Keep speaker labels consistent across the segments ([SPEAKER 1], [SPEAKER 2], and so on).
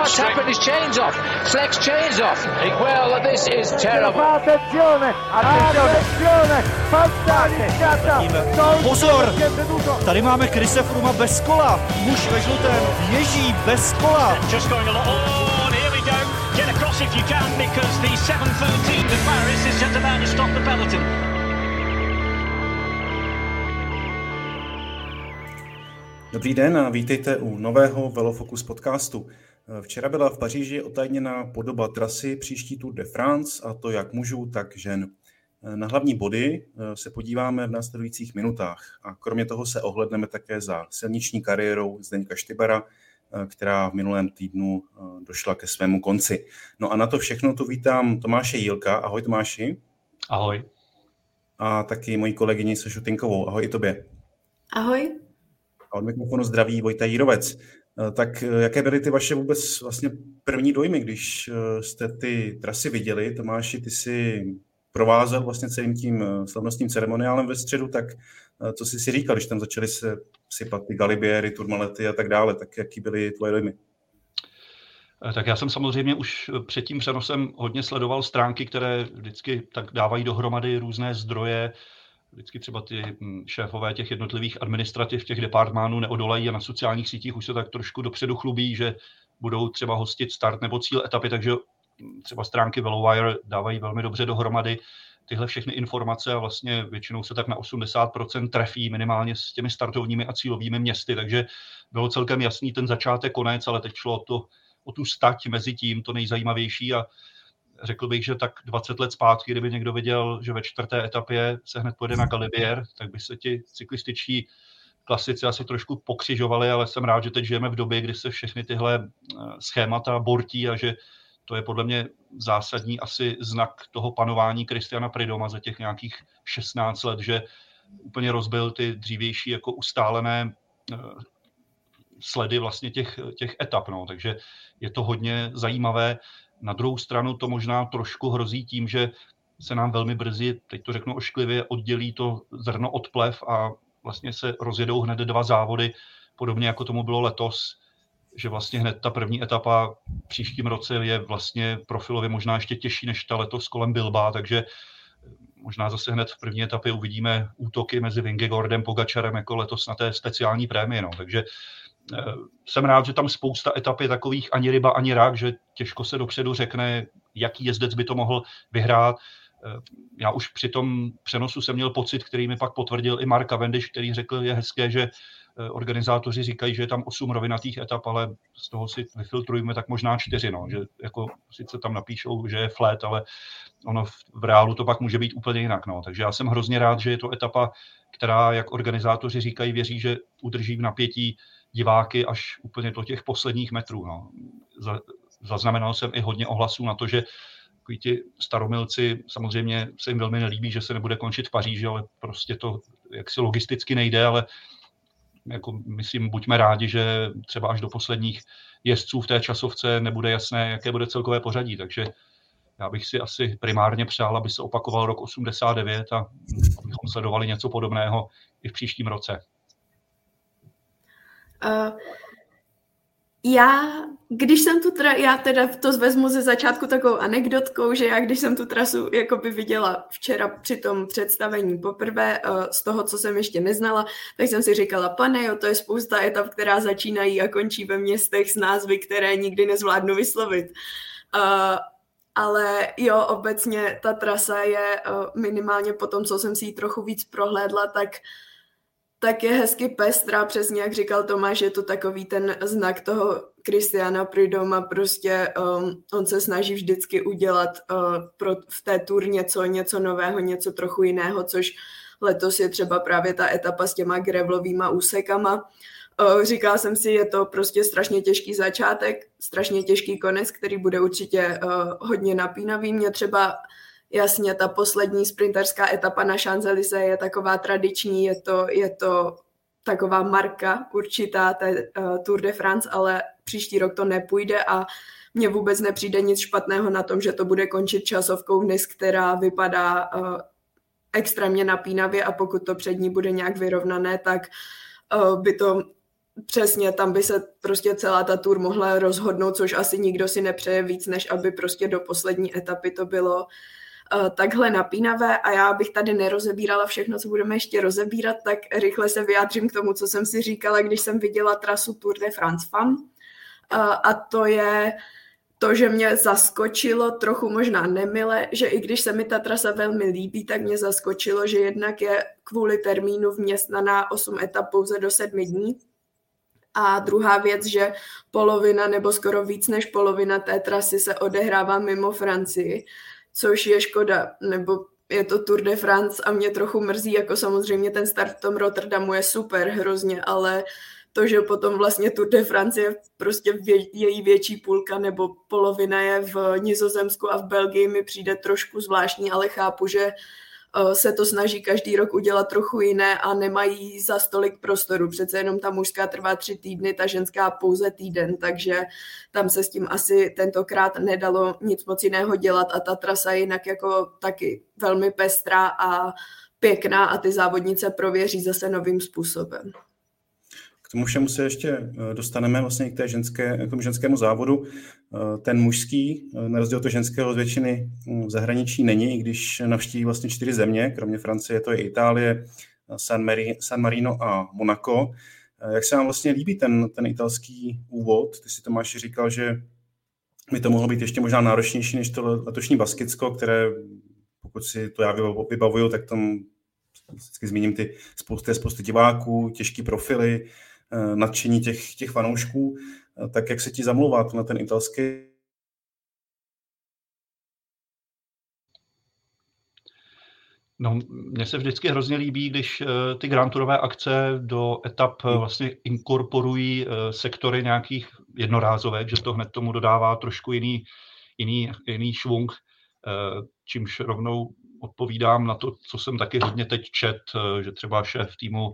[SPEAKER 1] what's happened? His chain's off. Flex chain's off. Well, this is terrible.
[SPEAKER 2] Attenzione, attenzione, fantasticata.
[SPEAKER 3] Pozor, tady máme Krise Fruma bez kola. Muž ve žlutém ježí bez kola.
[SPEAKER 4] Just going here we go. Get across if you can because the 713 to Paris is just about to stop the peloton.
[SPEAKER 5] Dobrý den a vítejte u nového Velofocus podcastu. Včera byla v Paříži otajněna podoba trasy příští Tour de France, a to jak mužů, tak žen. Na hlavní body se podíváme v následujících minutách a kromě toho se ohledneme také za silniční kariérou Zdeňka Štybara, která v minulém týdnu došla ke svému konci. No a na to všechno tu vítám Tomáše Jílka. Ahoj Tomáši.
[SPEAKER 6] Ahoj.
[SPEAKER 5] A taky moji kolegyni Sašu Tinkovou. Ahoj i tobě.
[SPEAKER 7] Ahoj.
[SPEAKER 5] A od mikrofonu zdraví Vojta Jírovec. Tak jaké byly ty vaše vůbec vlastně první dojmy, když jste ty trasy viděli? Tomáši, ty si provázel vlastně celým tím slavnostním ceremoniálem ve středu, tak co jsi si říkal, když tam začaly se sypat ty galibiery, turmalety a tak dále, tak jaký byly tvoje dojmy?
[SPEAKER 6] Tak já jsem samozřejmě už před tím přenosem hodně sledoval stránky, které vždycky tak dávají dohromady různé zdroje, vždycky třeba ty šéfové těch jednotlivých administrativ těch departmánů neodolají a na sociálních sítích už se tak trošku dopředu chlubí, že budou třeba hostit start nebo cíl etapy, takže třeba stránky Velowire dávají velmi dobře dohromady. Tyhle všechny informace a vlastně většinou se tak na 80% trefí minimálně s těmi startovními a cílovými městy, takže bylo celkem jasný ten začátek, konec, ale teď šlo o, to, o tu stať mezi tím, to nejzajímavější a řekl bych, že tak 20 let zpátky, kdyby někdo viděl, že ve čtvrté etapě se hned pojede na Galibier, tak by se ti cyklističtí klasici asi trošku pokřižovali, ale jsem rád, že teď žijeme v době, kdy se všechny tyhle schémata bortí a že to je podle mě zásadní asi znak toho panování Kristiana Pridoma za těch nějakých 16 let, že úplně rozbil ty dřívější jako ustálené sledy vlastně těch, těch etap. No. Takže je to hodně zajímavé. Na druhou stranu to možná trošku hrozí tím, že se nám velmi brzy, teď to řeknu ošklivě, oddělí to zrno od plev a vlastně se rozjedou hned dva závody, podobně jako tomu bylo letos, že vlastně hned ta první etapa příštím roce je vlastně profilově možná ještě těžší než ta letos kolem Bilba, takže možná zase hned v první etapě uvidíme útoky mezi Vingegordem, Pogačarem jako letos na té speciální prémie. No. Takže jsem rád, že tam spousta etap je takových ani ryba, ani rak, že těžko se dopředu řekne, jaký jezdec by to mohl vyhrát. Já už při tom přenosu jsem měl pocit, který mi pak potvrdil i Mark Cavendish, který řekl, je hezké, že organizátoři říkají, že je tam osm rovinatých etap, ale z toho si vyfiltrujeme tak možná čtyři, no. že jako sice tam napíšou, že je flat, ale ono v reálu to pak může být úplně jinak. No. Takže já jsem hrozně rád, že je to etapa, která, jak organizátoři říkají, věří, že udrží v napětí diváky až úplně do těch posledních metrů. No. Zaznamenal jsem i hodně ohlasů na to, že ti staromilci samozřejmě se jim velmi nelíbí, že se nebude končit v Paříži, ale prostě to jaksi logisticky nejde, ale jako myslím, buďme rádi, že třeba až do posledních jezdců v té časovce nebude jasné, jaké bude celkové pořadí, takže já bych si asi primárně přál, aby se opakoval rok 89 a abychom sledovali něco podobného i v příštím roce.
[SPEAKER 7] Uh, já, když jsem tu, tra- já teda to vezmu ze začátku takovou anekdotkou, že já, když jsem tu trasu jakoby viděla včera při tom představení poprvé uh, z toho, co jsem ještě neznala, tak jsem si říkala, pane jo, to je spousta etap, která začínají a končí ve městech s názvy, které nikdy nezvládnu vyslovit. Uh, ale jo, obecně ta trasa je uh, minimálně po tom, co jsem si ji trochu víc prohlédla, tak uh, tak je hezky pestrá, přesně jak říkal Tomáš, je to takový ten znak toho Kristiana Pridoma, prostě um, on se snaží vždycky udělat uh, pro, v té tur něco, něco nového, něco trochu jiného, což letos je třeba právě ta etapa s těma grevlovýma úsekama. Uh, říkala jsem si, je to prostě strašně těžký začátek, strašně těžký konec, který bude určitě uh, hodně napínavý. Mě třeba Jasně, ta poslední sprinterská etapa na champs je taková tradiční, je to, je to taková marka určitá té uh, Tour de France, ale příští rok to nepůjde a mně vůbec nepřijde nic špatného na tom, že to bude končit časovkou dnes, která vypadá uh, extrémně napínavě a pokud to před ní bude nějak vyrovnané, tak uh, by to přesně tam by se prostě celá ta tour mohla rozhodnout, což asi nikdo si nepřeje víc, než aby prostě do poslední etapy to bylo takhle napínavé a já bych tady nerozebírala všechno, co budeme ještě rozebírat, tak rychle se vyjádřím k tomu, co jsem si říkala, když jsem viděla trasu Tour de France Fun. Uh, a to je to, že mě zaskočilo trochu možná nemile, že i když se mi ta trasa velmi líbí, tak mě zaskočilo, že jednak je kvůli termínu vměstnaná 8 etap pouze do 7 dní, a druhá věc, že polovina nebo skoro víc než polovina té trasy se odehrává mimo Francii, což je škoda, nebo je to Tour de France a mě trochu mrzí, jako samozřejmě ten start v tom Rotterdamu je super hrozně, ale to, že potom vlastně Tour de France je prostě vě, její větší půlka nebo polovina je v Nizozemsku a v Belgii mi přijde trošku zvláštní, ale chápu, že se to snaží každý rok udělat trochu jiné a nemají za stolik prostoru. Přece jenom ta mužská trvá tři týdny, ta ženská pouze týden, takže tam se s tím asi tentokrát nedalo nic moc jiného dělat a ta trasa je jinak jako taky velmi pestrá a pěkná a ty závodnice prověří zase novým způsobem
[SPEAKER 5] tomu všemu se ještě eh, dostaneme vlastně k, té ženské, k tomu ženskému závodu. Eh, ten mužský, eh, na rozdíl od ženského z většiny hm, v zahraničí není, i když navštíví vlastně čtyři země, kromě Francie, to je Itálie, San, Mari, San Marino a Monaco. Jak se vám vlastně líbí ten, ten italský úvod? Ty si Tomáš říkal, že by to mohlo být ještě možná náročnější než to letošní Baskicko, které, pokud si to já vybavuju, tak tam vždycky zmíním ty spousty, spousty diváků, těžký profily, Eh, nadšení těch, těch fanoušků, eh, tak jak se ti zamlouvá na ten italský?
[SPEAKER 6] No, mně se vždycky hrozně líbí, když uh, ty Grand Tourové akce do etap uh, vlastně inkorporují sektory nějakých jednorázovek, že to hned tomu dodává trošku jiný, jiný, jiný švung, čímž rovnou odpovídám na to, co jsem taky hodně teď čet, že třeba šéf týmu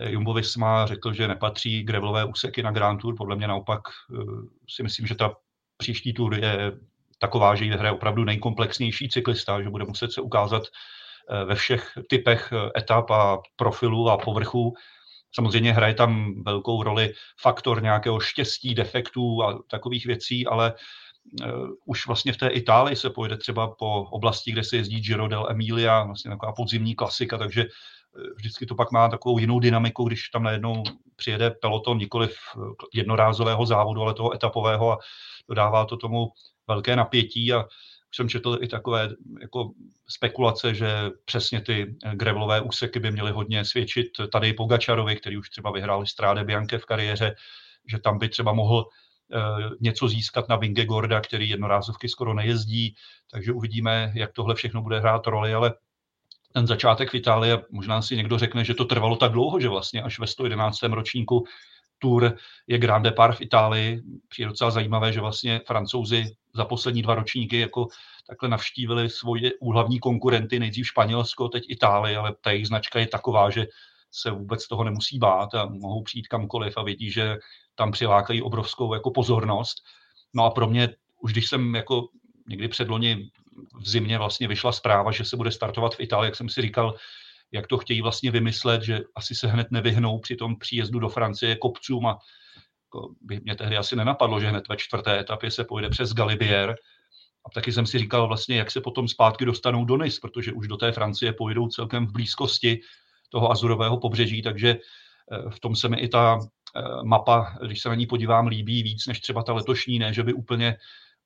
[SPEAKER 6] Jumbo Visma řekl, že nepatří gravelové úseky na Grand Tour. Podle mě naopak eh, si myslím, že ta příští tour je taková, že ji hraje opravdu nejkomplexnější cyklista, že bude muset se ukázat eh, ve všech typech eh, etap a profilů a povrchů. Samozřejmě hraje tam velkou roli faktor nějakého štěstí, defektů a takových věcí, ale už vlastně v té Itálii se pojede třeba po oblasti, kde se jezdí Giro del Emilia, vlastně taková podzimní klasika, takže vždycky to pak má takovou jinou dynamiku, když tam najednou přijede peloton nikoli jednorázového závodu, ale toho etapového a dodává to tomu velké napětí. A už jsem četl i takové jako spekulace, že přesně ty gravelové úseky by měly hodně svědčit tady Pogačarovi, který už třeba vyhrál Stráde Bianche v kariéře, že tam by třeba mohl eh, něco získat na Vingegorda, který jednorázovky skoro nejezdí, takže uvidíme, jak tohle všechno bude hrát roli, ale ten začátek v Itálii, možná si někdo řekne, že to trvalo tak dlouho, že vlastně až ve 111. ročníku Tour je Grand Depart v Itálii. Přijde docela zajímavé, že vlastně francouzi za poslední dva ročníky jako takhle navštívili svoje úhlavní konkurenty, nejdřív Španělsko, teď Itálii, ale ta jejich značka je taková, že se vůbec toho nemusí bát a mohou přijít kamkoliv a vědí, že tam přilákají obrovskou jako pozornost. No a pro mě, už když jsem jako někdy předloni v zimě vlastně vyšla zpráva, že se bude startovat v Itálii, jak jsem si říkal, jak to chtějí vlastně vymyslet, že asi se hned nevyhnou při tom příjezdu do Francie kopcům a jako by mě tehdy asi nenapadlo, že hned ve čtvrté etapě se pojede přes Galibier. A taky jsem si říkal vlastně, jak se potom zpátky dostanou do Nice, protože už do té Francie pojedou celkem v blízkosti toho azurového pobřeží, takže eh, v tom se mi i ta eh, mapa, když se na ní podívám, líbí víc než třeba ta letošní, ne, že by úplně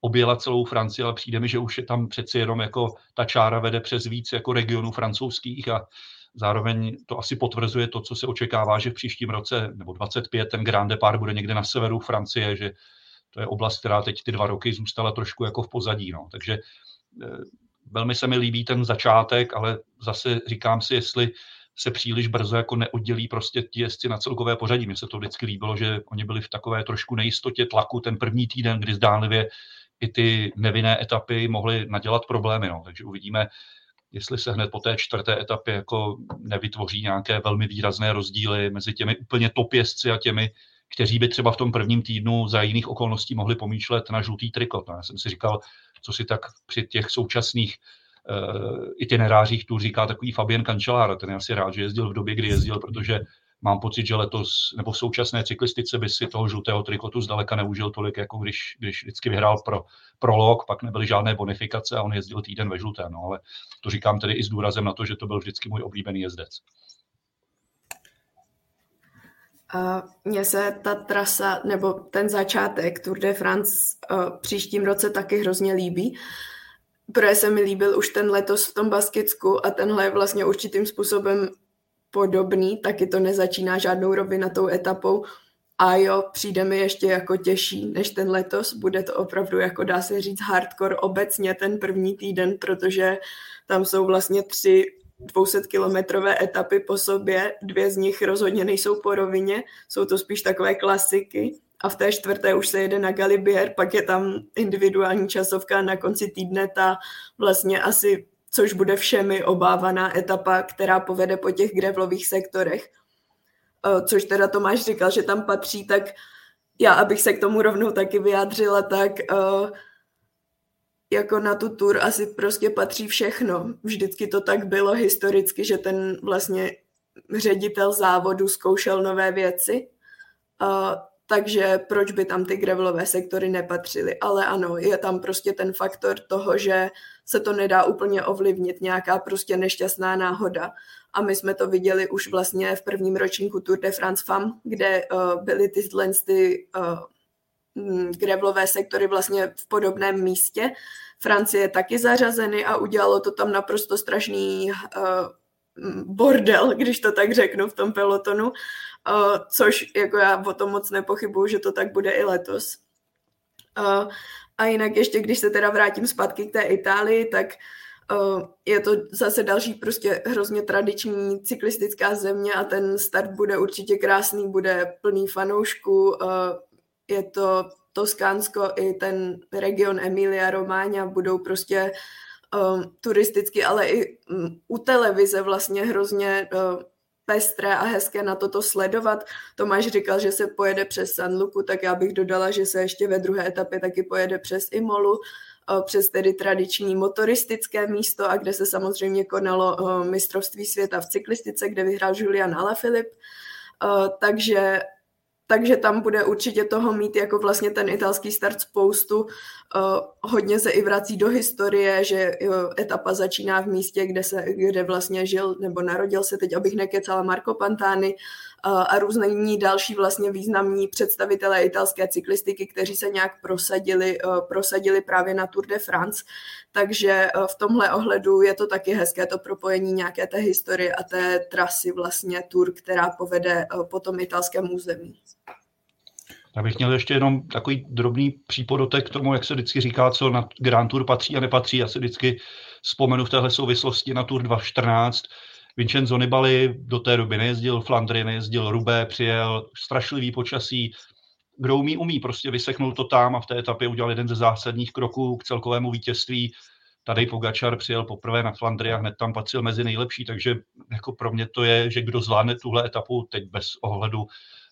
[SPEAKER 6] objela celou Francii, ale přijde mi, že už je tam přeci jenom jako ta čára vede přes víc jako regionů francouzských a zároveň to asi potvrzuje to, co se očekává, že v příštím roce nebo 25 ten Grand Depart bude někde na severu Francie, že to je oblast, která teď ty dva roky zůstala trošku jako v pozadí. No. Takže eh, velmi se mi líbí ten začátek, ale zase říkám si, jestli se příliš brzo jako neoddělí prostě ti jezdci na celkové pořadí. Mně se to vždycky líbilo, že oni byli v takové trošku nejistotě tlaku ten první týden, kdy zdánlivě i ty nevinné etapy mohly nadělat problémy. No. Takže uvidíme, jestli se hned po té čtvrté etapě jako nevytvoří nějaké velmi výrazné rozdíly mezi těmi úplně top a těmi, kteří by třeba v tom prvním týdnu za jiných okolností mohli pomýšlet na žlutý trikot. No, já jsem si říkal, co si tak při těch současných uh, itinerářích tu říká takový Fabien Cancellara. Ten je asi rád, že jezdil v době, kdy jezdil, protože mám pocit, že letos nebo v současné cyklistice by si toho žlutého trikotu zdaleka neužil tolik, jako když, když vždycky vyhrál pro prolog, pak nebyly žádné bonifikace a on jezdil týden ve žlutém. No, ale to říkám tedy i s důrazem na to, že to byl vždycky můj oblíbený jezdec.
[SPEAKER 7] A mně se ta trasa nebo ten začátek Tour de France uh, příštím roce taky hrozně líbí, protože se mi líbil už ten letos v tom Baskicku a tenhle je vlastně určitým způsobem podobný, taky to nezačíná žádnou tou etapou. A jo, přijde mi ještě jako těžší než ten letos. Bude to opravdu, jako dá se říct, hardcore obecně ten první týden, protože tam jsou vlastně tři 200-kilometrové etapy po sobě, dvě z nich rozhodně nejsou po rovině, jsou to spíš takové klasiky a v té čtvrté už se jede na Galibier, pak je tam individuální časovka na konci týdne ta vlastně asi což bude všemi obávaná etapa, která povede po těch grevlových sektorech. Eh, což teda Tomáš říkal, že tam patří, tak já, abych se k tomu rovnou taky vyjádřila, tak uh, jako na tu tur asi prostě patří všechno. Vždycky to tak bylo historicky, že ten vlastně ředitel závodu zkoušel nové věci. Uh, takže proč by tam ty gravelové sektory nepatřily. Ale ano, je tam prostě ten faktor toho, že se to nedá úplně ovlivnit, nějaká prostě nešťastná náhoda. A my jsme to viděli už vlastně v prvním ročníku Tour de France FAM, kde uh, byly ty, ty uh, gravelové sektory vlastně v podobném místě. Francie taky zařazeny a udělalo to tam naprosto strašný uh, bordel, když to tak řeknu, v tom pelotonu uh, což jako já o tom moc nepochybuju, že to tak bude i letos. Uh, a jinak ještě, když se teda vrátím zpátky k té Itálii, tak uh, je to zase další prostě hrozně tradiční cyklistická země a ten start bude určitě krásný, bude plný fanoušků, uh, je to Toskánsko i ten region Emilia Romagna budou prostě um, turisticky, ale i um, u televize vlastně hrozně pestré a hezké na toto sledovat. Tomáš říkal, že se pojede přes San Luku, tak já bych dodala, že se ještě ve druhé etapě taky pojede přes Imolu, eh, přes tedy tradiční motoristické místo a kde se samozřejmě konalo eh, mistrovství světa v cyklistice, kde vyhrál Julian Alaphilippe. Eh, takže takže tam bude určitě toho mít jako vlastně ten italský start spoustu. Uh, hodně se i vrací do historie, že uh, etapa začíná v místě, kde, se, kde vlastně žil nebo narodil se, teď abych nekecala Marco Pantani a různí další vlastně významní představitelé italské cyklistiky, kteří se nějak prosadili, uh, prosadili právě na Tour de France. Takže uh, v tomhle ohledu je to taky hezké to propojení nějaké té historie a té trasy vlastně Tour, která povede uh, po tom italském území.
[SPEAKER 6] Já bych měl ještě jenom takový drobný přípodotek k tomu, jak se vždycky říká, co na Grand Tour patří a nepatří. Já se vždycky vzpomenu v téhle souvislosti na Tour 2014. Vincenzo Nibali do té doby nejezdil Flandry, nejezdil Rubé, přijel strašlivý počasí. Kdo umí, umí, prostě vyseknul to tam a v té etapě udělal jeden ze zásadních kroků k celkovému vítězství. Tady Pogačar přijel poprvé na Flandry a hned tam patřil mezi nejlepší, takže jako pro mě to je, že kdo zvládne tuhle etapu teď bez ohledu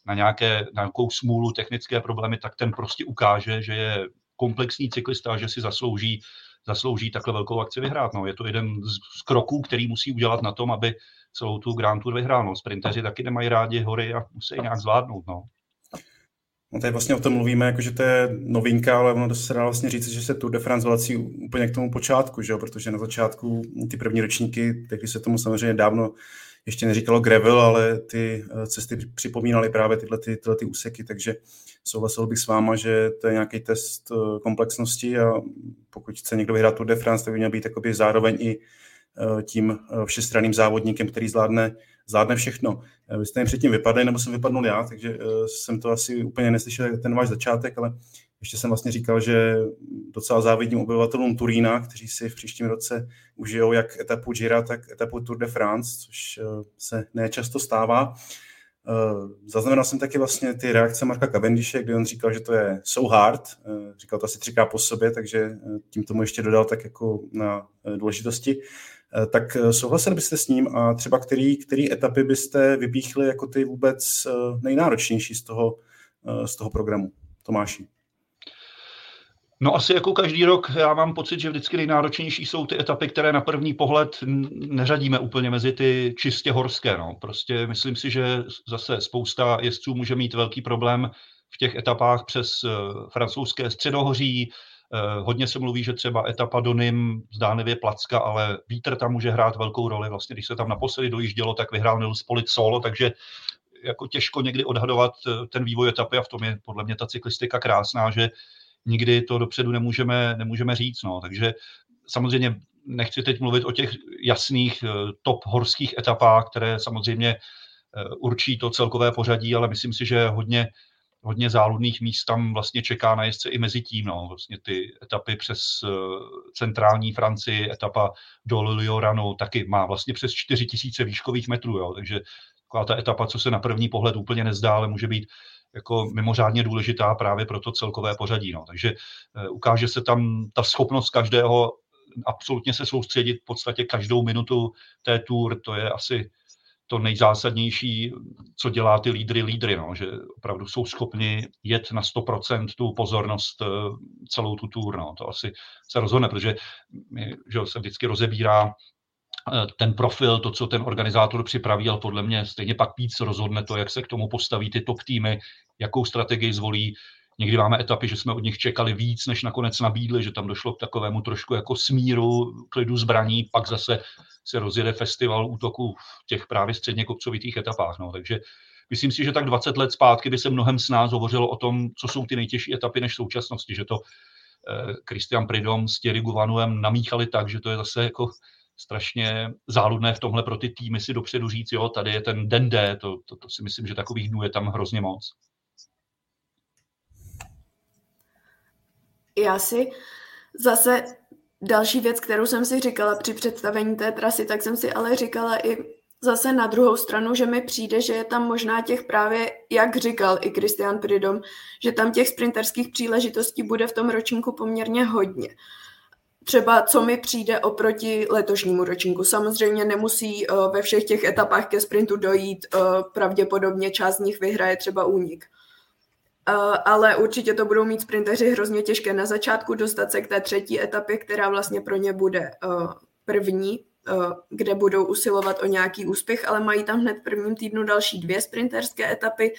[SPEAKER 6] na, nějaké, na nějakou smůlu, technické problémy, tak ten prostě ukáže, že je komplexní cyklista, že si zaslouží, zaslouží takhle velkou akci vyhrát. No, je to jeden z, kroků, který musí udělat na tom, aby celou tu Grand Tour vyhrál. No, sprinteři taky nemají rádi hory a musí nějak zvládnout. No.
[SPEAKER 5] No tady vlastně o tom mluvíme, jako že to je novinka, ale ono se dá vlastně říct, že se Tour de France vrací úplně k tomu počátku, že jo? protože na začátku ty první ročníky, tehdy se tomu samozřejmě dávno ještě neříkalo gravel, ale ty eh, cesty připomínaly právě tyhle, ty, tyhle ty úseky, takže souhlasil bych s váma, že to je nějaký test eh, komplexnosti a pokud chce někdo vyhrát Tour de France, tak by měl být zároveň i eh, tím všestranným závodníkem, který zvládne, zvládne všechno. Vy jste mi předtím vypadli, nebo jsem vypadnul já, takže jsem to asi úplně neslyšel, ten váš začátek, ale ještě jsem vlastně říkal, že docela závidím obyvatelům Turína, kteří si v příštím roce užijou jak etapu Gira, tak etapu Tour de France, což eh, se nečasto stává. Eh, zaznamenal jsem taky vlastně ty reakce Marka Cavendishe, kdy on říkal, že to je so hard, eh, říkal to asi třikrát po sobě, takže tím tomu ještě dodal tak jako na důležitosti. Tak souhlasili byste s ním a třeba který, který etapy byste vypíchli jako ty vůbec nejnáročnější z toho, z toho programu? Tomáši.
[SPEAKER 6] No asi jako každý rok, já mám pocit, že vždycky nejnáročnější jsou ty etapy, které na první pohled neřadíme úplně mezi ty čistě horské. No. Prostě myslím si, že zase spousta jezdců může mít velký problém v těch etapách přes uh, francouzské středohoří. Uh, hodně se mluví, že třeba etapa do Nym zdánlivě placka, ale vítr tam může hrát velkou roli. Vlastně, když se tam naposledy dojíždělo, tak vyhrál Nils Polit solo, takže jako těžko někdy odhadovat eh, ten vývoj etapy a v tom je podle mě ta cyklistika krásná, že nikdy to dopředu nemůžeme, nemůžeme říct. No. Takže samozřejmě nechci teď mluvit o těch jasných top horských etapách, které samozřejmě určí to celkové pořadí, ale myslím si, že hodně hodně záludných míst tam vlastně čeká na jezdce i mezi tím. No. Vlastně ty etapy přes uh, centrální Francii, etapa do Lioranu taky má vlastně přes 4000 výškových metrů, jo. takže taková ta etapa, co se na první pohled úplně nezdá, ale může být jako mimořádně důležitá právě pro to celkové pořadí. No. Takže uh, ukáže se tam ta schopnost každého absolutně se soustředit v podstatě každou minutu té tour, to je asi to nejzásadnější, co dělá ty lídry lídry, no, že opravdu jsou schopni jet na 100% tu pozornost eh, celou tu tour. No. To asi se rozhodne, protože že se vždycky rozebírá eh, ten profil, to, co ten organizátor připraví, ale podle mě stejně pak víc rozhodne to, jak se k tomu postaví ty top týmy, jakou strategii zvolí, Někdy máme etapy, že jsme od nich čekali víc, než nakonec nabídli, že tam došlo k takovému trošku jako smíru, klidu zbraní, pak zase se rozjede festival útoku v těch právě středně kopcovitých etapách. No. Takže myslím si, že tak 20 let zpátky by se mnohem s nás hovořilo o tom, co jsou ty nejtěžší etapy než v současnosti, že to eh, Christian Pridom s Thierry Guvanuem namíchali tak, že to je zase jako strašně záludné v tomhle pro ty týmy si dopředu říct, jo, tady je ten den D, to, to, to si myslím, že takových dnů je tam hrozně moc.
[SPEAKER 7] Já si zase další věc, kterou jsem si říkala při představení té trasy, tak jsem si ale říkala i zase na druhou stranu, že mi přijde, že je tam možná těch právě, jak říkal i Christian Pridom, že tam těch sprinterských příležitostí bude v tom ročníku poměrně hodně. Třeba co mi přijde oproti letošnímu ročníku. Samozřejmě nemusí uh, ve všech těch etapách ke sprintu dojít, uh, pravděpodobně část z nich vyhraje třeba únik. Uh, ale určitě to budou mít sprinteři hrozně těžké na začátku dostat se k té třetí etapě, která vlastně pro ně bude první, kde budou usilovat o nějaký úspěch, ale mají tam hned v prvním týdnu další dvě sprinterské etapy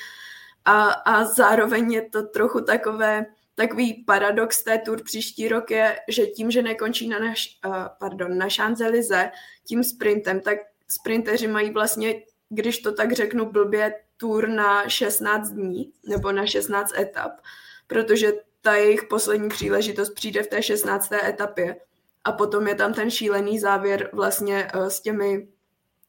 [SPEAKER 7] a, a zároveň je to trochu takové, takový paradox té tour příští rok je, že tím, že nekončí na, naš, uh, pardon, na Champs-Élysées tím sprintem, tak sprinteři mají vlastně, když to tak řeknu blbě, tour na 16 dní nebo na 16 etap, protože ta jejich poslední příležitost přijde v té 16. etapě a potom je tam ten šílený závěr vlastně uh, s těmi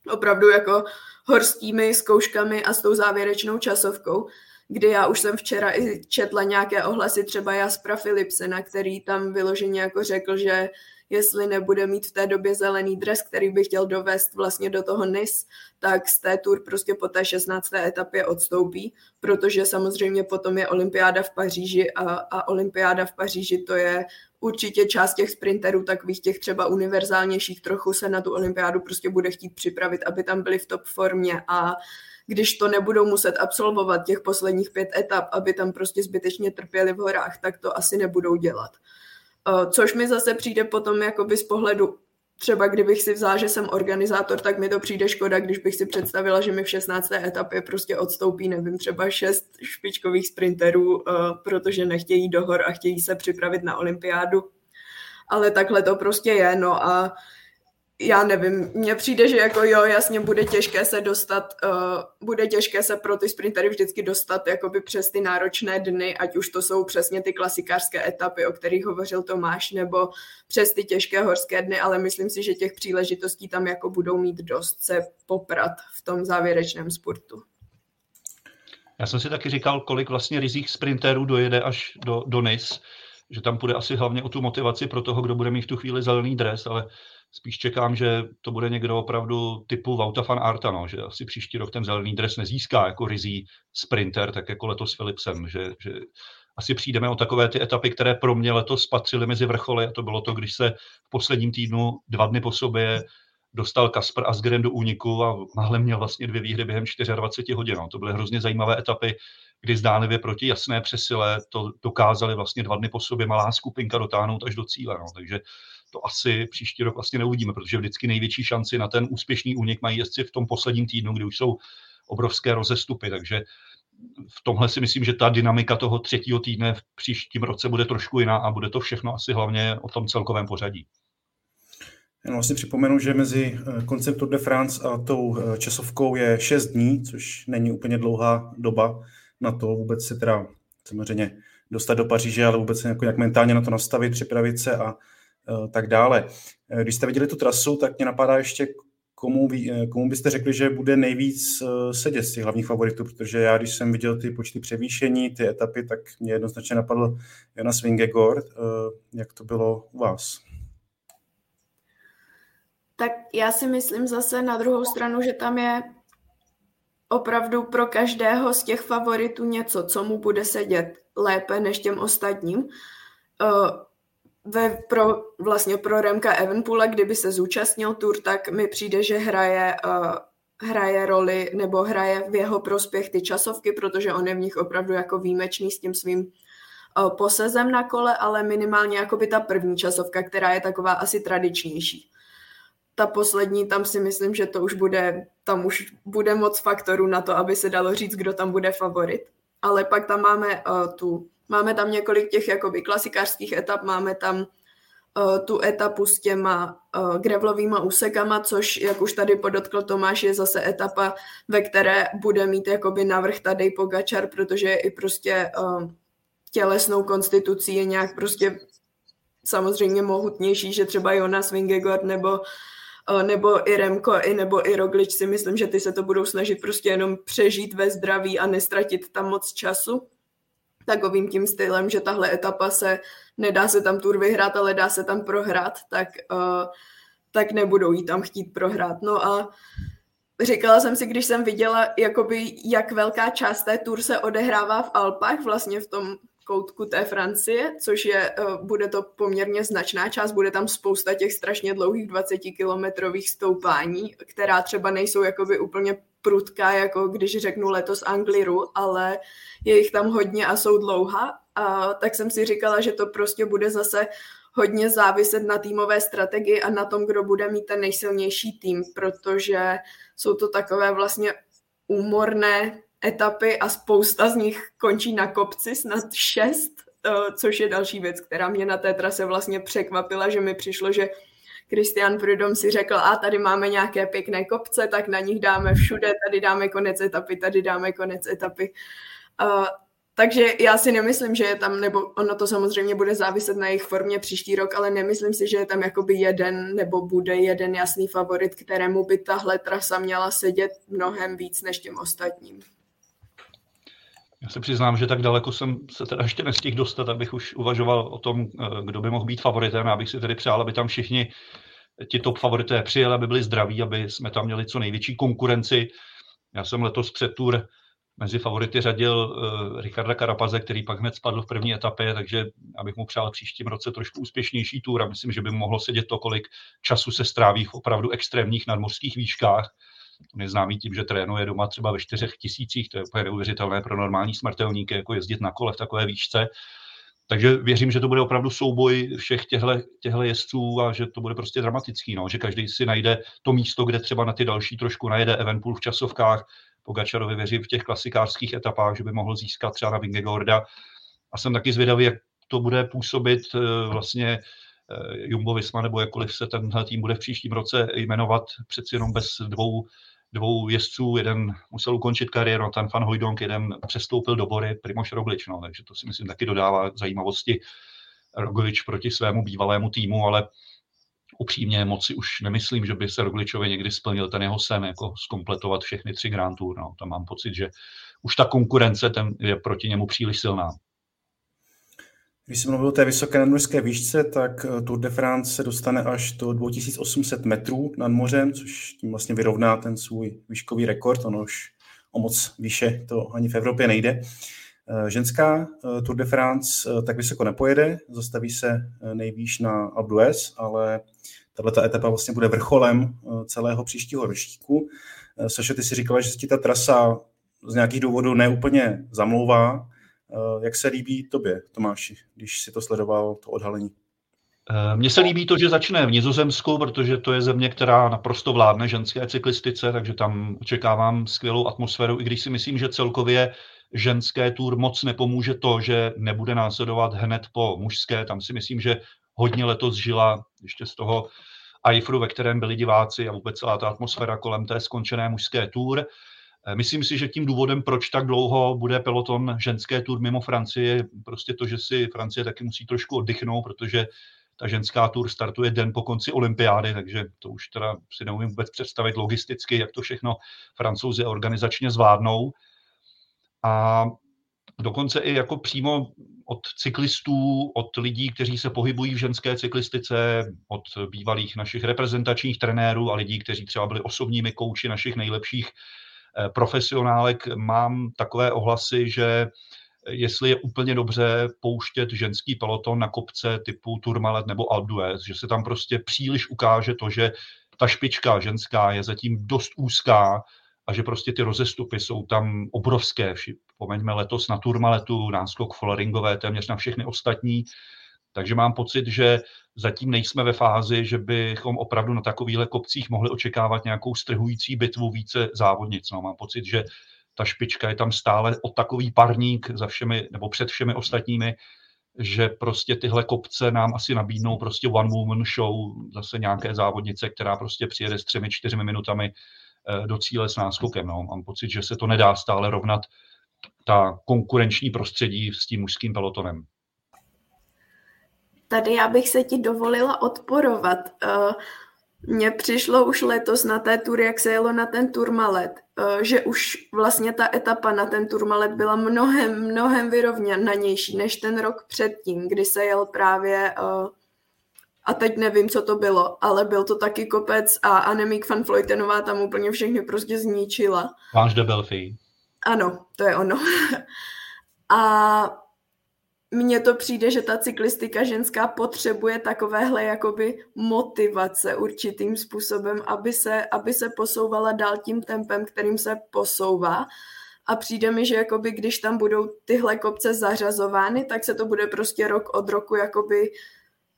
[SPEAKER 7] opravdu jako horskými zkouškami a s tou závěrečnou časovkou, kdy já už jsem včera i četla nějaké ohlasy třeba Jaspra Philipsena, který tam vyloženě jako řekl, že jestli nebude mít v té době zelený dres, který by chtěl dovést vlastně do toho NIS, tak z té tour prostě po té 16. etapě odstoupí, protože samozřejmě potom je olympiáda v Paříži a, a olympiáda v Paříži to je určitě část těch sprinterů, takových těch třeba univerzálnějších trochu se na tu olympiádu prostě bude chtít připravit, aby tam byli v top formě a když to nebudou muset absolvovat těch posledních pět etap, aby tam prostě zbytečně trpěli v horách, tak to asi nebudou dělat. Eh, což mi zase přijde potom jakoby z pohledu třeba kdybych si vzala, že jsem organizátor, tak mi to přijde škoda, když bych si představila, že mi v 16. etapě prostě odstoupí, nevím, třeba šest špičkových sprinterů, uh, protože nechtějí do hor a chtějí se připravit na olympiádu. Ale takhle to prostě je, no a já nevím, mně přijde, že jako jo, jasně bude těžké se dostat, uh, bude těžké se pro ty sprintery vždycky dostat jakoby přes ty náročné dny, ať už to jsou přesně ty klasikářské etapy, o kterých hovořil Tomáš, nebo přes ty těžké horské dny, ale myslím si, že těch příležitostí tam jako budou mít dost se poprat v tom závěrečném sportu.
[SPEAKER 6] Já jsem si taky říkal, kolik vlastně rizích sprinterů dojede až do, do NIS, že tam půjde asi hlavně o tu motivaci pro toho, kdo bude mít v tu chvíli zelený dres, ale spíš čekám, že to bude někdo opravdu typu Vauta van Arta, no, že asi příští rok ten zelený dres nezíská jako rizí sprinter, tak jako letos Philipsem, že, že asi přijdeme o takové ty etapy, které pro mě letos patřily mezi vrcholy a to bylo to, když se v posledním týdnu dva dny po sobě dostal Kasper Asgren do úniku a náhle měl vlastně dvě výhry během 24 hodin. No. To byly hrozně zajímavé etapy, kdy zdánlivě proti jasné přesile to dokázali vlastně dva dny po sobě malá skupinka dotáhnout až do cíle. No. Takže to asi příští rok vlastně neuvidíme, protože vždycky největší šanci na ten úspěšný únik mají jezdci v tom posledním týdnu, kdy už jsou obrovské rozestupy, takže v tomhle si myslím, že ta dynamika toho třetího týdne v příštím roce bude trošku jiná a bude to všechno asi hlavně o tom celkovém pořadí.
[SPEAKER 5] Jen vlastně připomenu, že mezi eh, koncem Tour de France a tou eh, časovkou je 6 dní, což není úplně dlouhá doba na to vůbec se teda samozřejmě dostat do Paříže, ale vůbec jako nějak mentálně na to nastavit, připravit se a tak dále. Když jste viděli tu trasu, tak mě napadá ještě, komu, komu byste řekli, že bude nejvíc sedět z těch hlavních favoritů, protože já, když jsem viděl ty počty převýšení, ty etapy, tak mě jednoznačně napadl Jonas Vingegaard. Uh, jak to bylo u vás?
[SPEAKER 7] Tak já si myslím zase na druhou stranu, že tam je opravdu pro každého z těch favoritů něco, co mu bude sedět lépe než těm ostatním. Ve, pro, vlastně pro Remka Evenpoola, kdyby se zúčastnil tur, tak mi přijde, že hraje, uh, hraje roli nebo hraje v jeho prospěch ty časovky, protože on je v nich opravdu jako výjimečný s tím svým uh, posezem na kole, ale minimálně jako by ta první časovka, která je taková asi tradičnější ta poslední, tam si myslím, že to už bude, tam už bude moc faktorů na to, aby se dalo říct, kdo tam bude favorit. Ale pak tam máme uh, tu, máme tam několik těch jakoby klasikářských etap, máme tam uh, tu etapu s těma uh, grevlovýma úsekama, což, jak už tady podotkl Tomáš, je zase etapa, ve které bude mít jakoby navrh tady Pogačar, protože je i prostě uh, tělesnou konstitucí je nějak prostě samozřejmě mohutnější, že třeba Jonas Vingegaard nebo nebo i Remko, i nebo i Roglič si myslím, že ty se to budou snažit prostě jenom přežít ve zdraví a nestratit tam moc času takovým tím stylem, že tahle etapa se, nedá se tam tur vyhrát, ale dá se tam prohrát, tak, uh, tak nebudou jí tam chtít prohrát. No a říkala jsem si, když jsem viděla, jakoby, jak velká část té tur se odehrává v Alpách, vlastně v tom koutku té Francie, což je, eh, bude to poměrně značná část, bude tam spousta těch strašně dlouhých 20-kilometrových stoupání, která třeba nejsou jakoby úplně prudká, jako když řeknu letos Angliru, ale je jich tam hodně a jsou dlouhá. A tak jsem si říkala, že to prostě bude zase hodně záviset na týmové strategii a na tom, kdo bude mít ten nejsilnější tým, protože jsou to takové vlastně úmorné etapy a spousta z nich končí na kopci, snad šest, eh, což je další věc, která mě na té trase vlastně překvapila, že mi přišlo, že Christian Prudom si řekl, a tady máme nějaké pěkné kopce, tak na nich dáme všude, tady dáme konec etapy, tady dáme konec etapy. Uh, takže já si nemyslím, že je tam, nebo ono to samozřejmě bude záviset na jejich formě příští rok, ale nemyslím si, že je tam jakoby jeden nebo bude jeden jasný favorit, kterému by tahle trasa měla sedět mnohem víc než těm ostatním.
[SPEAKER 6] Já se přiznám, že tak daleko jsem se teda ještě nestihl dostat, abych už uvažoval o tom, eh, kdo by mohl být favoritem. Já bych si tedy přál, aby tam všichni ti top favorité přijeli, aby byli zdraví, aby jsme tam měli co největší konkurenci. Já jsem letos před tur mezi favority řadil uh, Ricarda Karapaze, který pak hned spadl v první etapě, takže abych mu přál příštím roce trošku úspěšnější tour a myslím, že by mohlo sedět to, kolik času se stráví v opravdu extrémních nadmořských výškách On je známý tím, že trénuje doma třeba ve čtyřech tisících, to je úplně neuvěřitelné pro normální smrtelníky, jako jezdit na kole v takové výšce. Takže věřím, že to bude opravdu souboj všech těchto jezdců a že to bude prostě dramatický, no, že každý si najde to místo, kde třeba na ty další trošku najede Evenpool v časovkách. Pogačarovi věřím v těch klasikářských etapách, že by mohl získat třeba na Vingegorda. A jsem taky zvědavý, jak to bude působit eh, vlastně Jumbo Visma, nebo jakkoliv se tenhle tým bude v příštím roce jmenovat, přeci jenom bez dvou dvou jezdců, jeden musel ukončit kariéru, ten Van Hojdonk, jeden přestoupil do Bory, Primoš Roglič, no, takže to si myslím taky dodává zajímavosti Roglič proti svému bývalému týmu, ale upřímně moc si už nemyslím, že by se Rogličovi někdy splnil ten jeho sen, jako skompletovat všechny tři Grand Tour. No. Tam mám pocit, že už ta konkurence ten je proti němu příliš silná.
[SPEAKER 5] Když jsem mluvil o té vysoké nadmořské výšce, tak eh, Tour de France se dostane až do 2800 metrů nad mořem, což tím vlastně vyrovná ten svůj výškový rekord. Ono už o moc výše to ani v Evropě nejde. Eh, ženská eh, Tour de France tak vysoko nepojede, zastaví se nejvýš na Alpe ale tato etapa vlastně bude vrcholem celého příštího ročníku. Sašo, ty si říkala, že ti ta trasa z nějakých důvodů neúplně zamlouvá. Jak se líbí tobě, Tomáši, když si to sledoval, to odhalení?
[SPEAKER 6] Eh, mně se líbí to, že začne v Nizozemsku, protože to je země, která naprosto vládne ženské cyklistice, takže tam očekávám skvělou atmosféru, i když si myslím, že celkově ženské tour moc nepomůže to, že nebude následovat hned po mužské. Tam si myslím, že hodně letos žila ještě z toho Eifru, ve kterém byli diváci a vůbec celá ta atmosféra kolem té skončené mužské tour. Eh, myslím si, že tím důvodem, proč tak dlouho bude peloton ženské tour mimo Francii, je prostě to, že si Francie taky musí trošku oddychnout, protože ta ženská tour startuje den po konci olympiády, takže to už teda si neumím vůbec představit logisticky, jak to všechno francouzi organizačně zvládnou. A dokonce i jako přímo od cyklistů, od lidí, kteří se pohybují v ženské cyklistice, od bývalých našich reprezentačních trenérů a lidí, kteří třeba byli osobními kouči našich nejlepších profesionálek, mám takové ohlasy, že jestli je úplně dobře pouštět ženský peloton na kopce typu Tourmalet nebo Alpe d'Huez, že se tam prostě příliš ukáže to, že ta špička ženská je zatím dost úzká a že prostě ty rozestupy jsou tam obrovské. Pomeňme letos na Turmaletu, náskok Follaringové, téměř na všechny ostatní. Takže mám pocit, že zatím nejsme ve fázi, že bychom opravdu na takovýchhle kopcích mohli očekávat nějakou strhující bitvu více závodnic. No, mám pocit, že ta špička je tam stále o takový parník za všemi, nebo před všemi ostatními, že prostě tyhle kopce nám asi nabídnou prostě one woman show, zase nějaké závodnice, která prostě přijede s třemi, čtyřmi minutami eh, do cíle s náskokem. No. Mám pocit, že se to nedá stále rovnat ta konkurenční prostředí s tím mužským pelotonem.
[SPEAKER 7] Tady já bych se ti dovolila odporovat. Uh, mně přišlo už letos na té tur, jak se jelo na ten turmalet, eh, že už vlastně ta etapa na ten turmalet byla mnohem, mnohem vyrovnanější než ten rok předtím, kdy se jel právě, eh, a teď nevím, co to bylo, ale byl to taky kopec a Anemik van Floytenová tam úplně všechny prostě zničila.
[SPEAKER 6] Váš de Belfi.
[SPEAKER 7] Ano, to je ono. a mně to přijde, že ta cyklistika ženská potřebuje takovéhle jakoby motivace určitým způsobem, aby se, aby se posouvala dál tím tempem, kterým se posouvá. A přijde mi, že jakoby, když tam budou tyhle kopce zařazovány, tak se to bude prostě rok od roku jakoby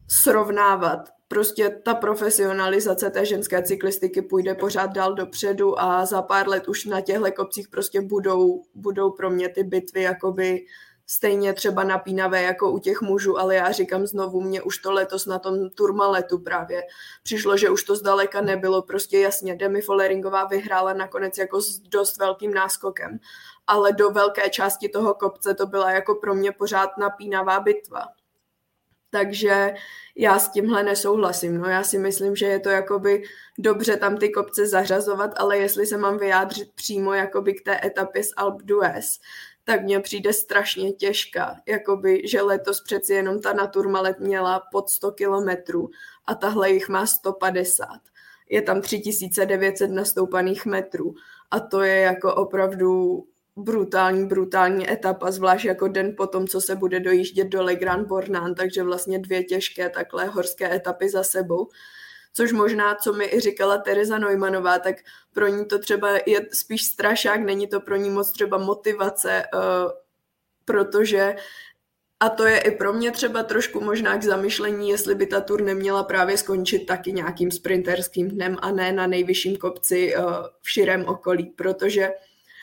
[SPEAKER 7] srovnávat. Prostě ta profesionalizace té ženské cyklistiky půjde pořád dál dopředu a za pár let už na těchto kopcích prostě budou, budou pro mě ty bitvy jakoby stejně třeba napínavé jako u těch mužů, ale já říkám znovu, mě už to letos na tom turmaletu právě přišlo, že už to zdaleka nebylo prostě jasně. Demi Folleringová vyhrála nakonec jako s dost velkým náskokem, ale do velké části toho kopce to byla jako pro mě pořád napínavá bitva. Takže já s tímhle nesouhlasím. No, já si myslím, že je to jakoby dobře tam ty kopce zařazovat, ale jestli se mám vyjádřit přímo jakoby k té etapě z Alp d'Huez, tak mně přijde strašně těžká. Jakoby, že letos přeci jenom ta Naturmalet měla pod 100 kilometrů a tahle jich má 150. Je tam 3900 nastoupaných metrů a to je jako opravdu brutální, brutální etapa, zvlášť jako den po tom, co se bude dojíždět do Le Grand Bornand, takže vlastně dvě těžké takhle horské etapy za sebou což možná, co mi i říkala Teresa Neumannová, tak pro ní to třeba je spíš strašák, není to pro ní moc třeba motivace, uh, protože a to je i pro mě třeba trošku možná k zamyšlení, jestli by ta tur neměla právě skončit taky nějakým sprinterským dnem a ne na nejvyšším kopci uh, v širém okolí, protože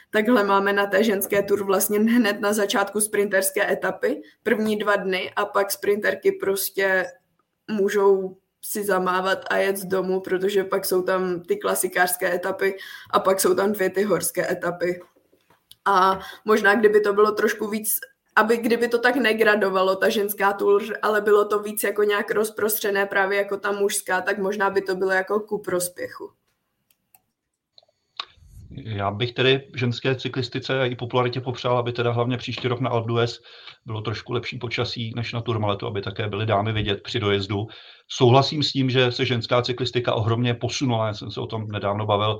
[SPEAKER 7] takhle máme na té ženské tur vlastně hned na začátku sprinterské etapy, první dva dny a pak sprinterky prostě můžou si zamávat a jet z domu, protože pak jsou tam ty klasikářské etapy a pak jsou tam dvě ty horské etapy. A možná, kdyby to bylo trošku víc, aby kdyby to tak negradovalo, ta ženská tour, ale bylo to víc jako nějak rozprostřené právě jako ta mužská, tak možná by to bylo jako ku prospěchu.
[SPEAKER 6] Já bych tedy ženské cyklistice a i popularitě popřál, aby teda hlavně příští rok na Alpe bylo trošku lepší počasí než na Turmaletu, aby také byly dámy vidět při dojezdu. Souhlasím s tím, že se ženská cyklistika ohromně posunula, já jsem se o tom nedávno bavil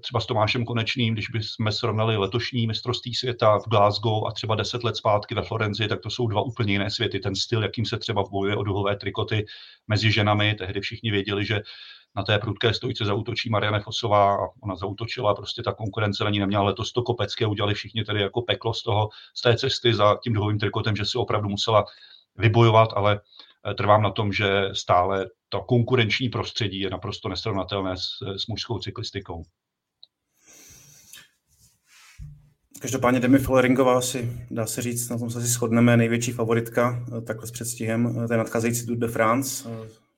[SPEAKER 6] třeba s Tomášem Konečným, když bychom srovnali letošní mistrovství světa v Glasgow a třeba deset let zpátky ve Florenci, tak to jsou dva úplně jiné světy. Ten styl, jakým se třeba bojuje o duhové trikoty mezi ženami, tehdy všichni věděli, že na té prudké stojce zautočí Marianne Fosová a ona zautočila, prostě ta konkurence na ní neměla letos to kopecké, udělali všichni tedy jako peklo z toho, z té cesty za tím duhovým trikotem, že si opravdu musela vybojovat, ale eh, trvám na tom, že stále to konkurenční prostředí je naprosto nesrovnatelné s, s mužskou cyklistikou.
[SPEAKER 5] Každopádně Demi Folleringová si, dá se říct, na tom se si shodneme, největší favoritka eh, takhle s předstihem eh, té nadcházející Tour de France.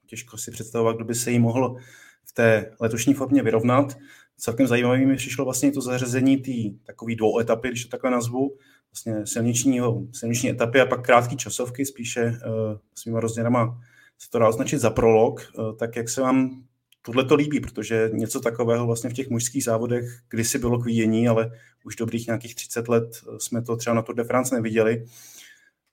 [SPEAKER 5] Těžko si představovat, kdo by se jí mohl v té letošní formě vyrovnat. Celkem zajímavý mi přišlo vlastně to zařazení té takové dvou etapy, když to takhle nazvu, vlastně silničního, silniční etapy a pak krátké časovky, spíše uh, svýma rozměrama se to dá označit za prolog, uh, tak jak se vám tohle to líbí, protože něco takového vlastně v těch mužských závodech kdysi bylo k vidění, ale už dobrých nějakých 30 let jsme to třeba na Tour de France neviděli